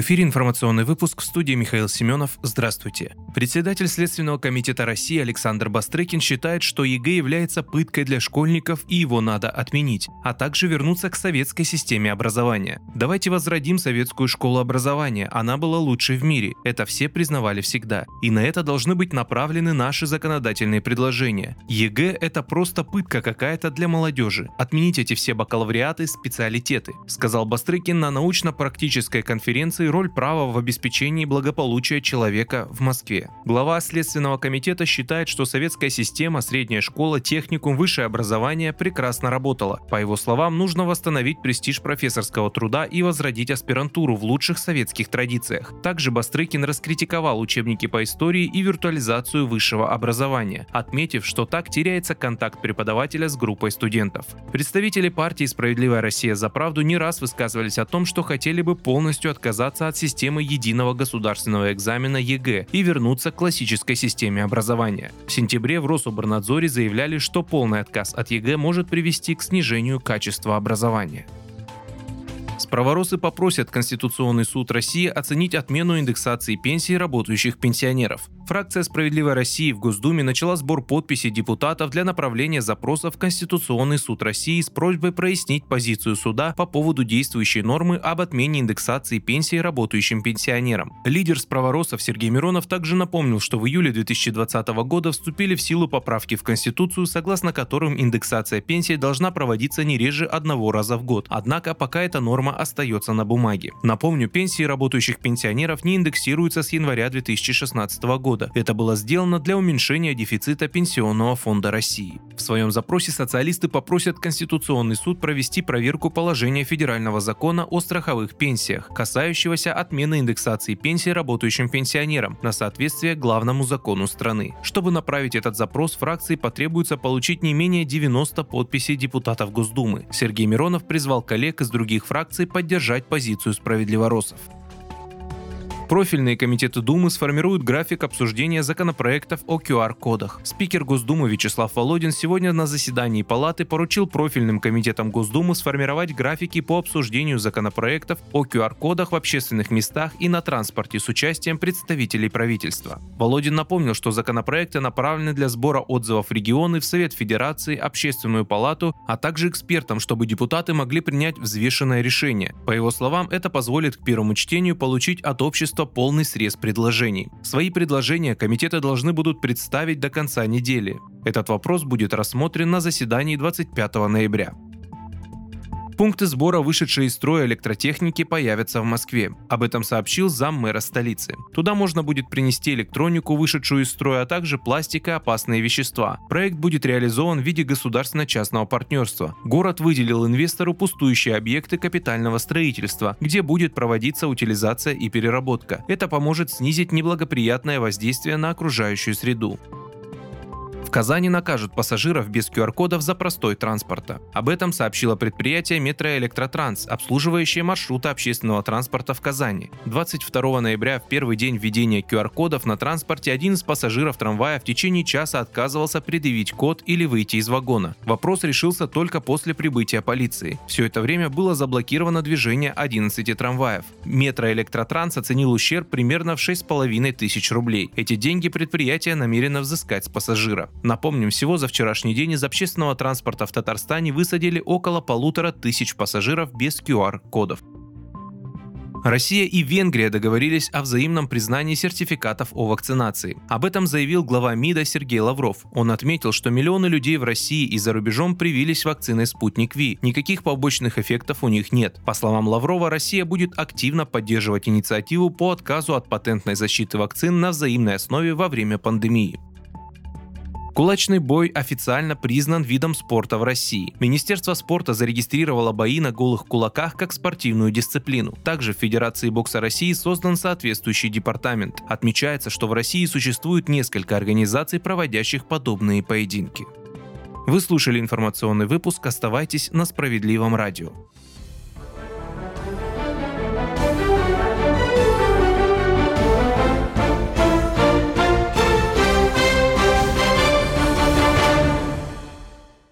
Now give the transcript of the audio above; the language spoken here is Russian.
В эфире информационный выпуск в студии Михаил Семенов. Здравствуйте. Председатель Следственного комитета России Александр Бастрыкин считает, что ЕГЭ является пыткой для школьников и его надо отменить, а также вернуться к советской системе образования. Давайте возродим советскую школу образования, она была лучшей в мире, это все признавали всегда. И на это должны быть направлены наши законодательные предложения. ЕГЭ – это просто пытка какая-то для молодежи. Отменить эти все бакалавриаты, специалитеты, сказал Бастрыкин на научно-практической конференции роль права в обеспечении благополучия человека в Москве. Глава Следственного комитета считает, что советская система, средняя школа, техникум, высшее образование прекрасно работала. По его словам, нужно восстановить престиж профессорского труда и возродить аспирантуру в лучших советских традициях. Также Бастрыкин раскритиковал учебники по истории и виртуализацию высшего образования, отметив, что так теряется контакт преподавателя с группой студентов. Представители партии «Справедливая Россия за правду» не раз высказывались о том, что хотели бы полностью отказаться отказаться от системы единого государственного экзамена ЕГЭ и вернуться к классической системе образования. В сентябре в Рособорнадзоре заявляли, что полный отказ от ЕГЭ может привести к снижению качества образования. Справоросы попросят Конституционный суд России оценить отмену индексации пенсий работающих пенсионеров. Фракция «Справедливая России» в Госдуме начала сбор подписей депутатов для направления запроса в Конституционный суд России с просьбой прояснить позицию суда по поводу действующей нормы об отмене индексации пенсии работающим пенсионерам. Лидер справоросов Сергей Миронов также напомнил, что в июле 2020 года вступили в силу поправки в Конституцию, согласно которым индексация пенсии должна проводиться не реже одного раза в год. Однако пока эта норма остается на бумаге. Напомню, пенсии работающих пенсионеров не индексируются с января 2016 года года. Это было сделано для уменьшения дефицита Пенсионного фонда России. В своем запросе социалисты попросят Конституционный суд провести проверку положения федерального закона о страховых пенсиях, касающегося отмены индексации пенсий работающим пенсионерам на соответствие главному закону страны. Чтобы направить этот запрос, фракции потребуется получить не менее 90 подписей депутатов Госдумы. Сергей Миронов призвал коллег из других фракций поддержать позицию справедливоросов. Профильные комитеты Думы сформируют график обсуждения законопроектов о QR-кодах. Спикер Госдумы Вячеслав Володин сегодня на заседании Палаты поручил профильным комитетам Госдумы сформировать графики по обсуждению законопроектов о QR-кодах в общественных местах и на транспорте с участием представителей правительства. Володин напомнил, что законопроекты направлены для сбора отзывов регионы, в Совет Федерации, Общественную палату, а также экспертам, чтобы депутаты могли принять взвешенное решение. По его словам, это позволит к первому чтению получить от общества правительства полный срез предложений. Свои предложения комитеты должны будут представить до конца недели. Этот вопрос будет рассмотрен на заседании 25 ноября. Пункты сбора вышедшей из строя электротехники появятся в Москве. Об этом сообщил зам мэра столицы. Туда можно будет принести электронику, вышедшую из строя, а также пластик и опасные вещества. Проект будет реализован в виде государственно-частного партнерства. Город выделил инвестору пустующие объекты капитального строительства, где будет проводиться утилизация и переработка. Это поможет снизить неблагоприятное воздействие на окружающую среду. В Казани накажут пассажиров без QR-кодов за простой транспорта. Об этом сообщило предприятие Метроэлектротранс, обслуживающее маршруты общественного транспорта в Казани. 22 ноября, в первый день введения QR-кодов на транспорте, один из пассажиров трамвая в течение часа отказывался предъявить код или выйти из вагона. Вопрос решился только после прибытия полиции. Все это время было заблокировано движение 11 трамваев. Метроэлектротранс оценил ущерб примерно в 6,5 тысяч рублей. Эти деньги предприятие намерено взыскать с пассажира. Напомним, всего за вчерашний день из общественного транспорта в Татарстане высадили около полутора тысяч пассажиров без QR-кодов. Россия и Венгрия договорились о взаимном признании сертификатов о вакцинации. Об этом заявил глава МИДа Сергей Лавров. Он отметил, что миллионы людей в России и за рубежом привились вакциной «Спутник Ви». Никаких побочных эффектов у них нет. По словам Лаврова, Россия будет активно поддерживать инициативу по отказу от патентной защиты вакцин на взаимной основе во время пандемии. Кулачный бой официально признан видом спорта в России. Министерство спорта зарегистрировало бои на голых кулаках как спортивную дисциплину. Также в Федерации бокса России создан соответствующий департамент. Отмечается, что в России существует несколько организаций, проводящих подобные поединки. Вы слушали информационный выпуск, оставайтесь на справедливом радио.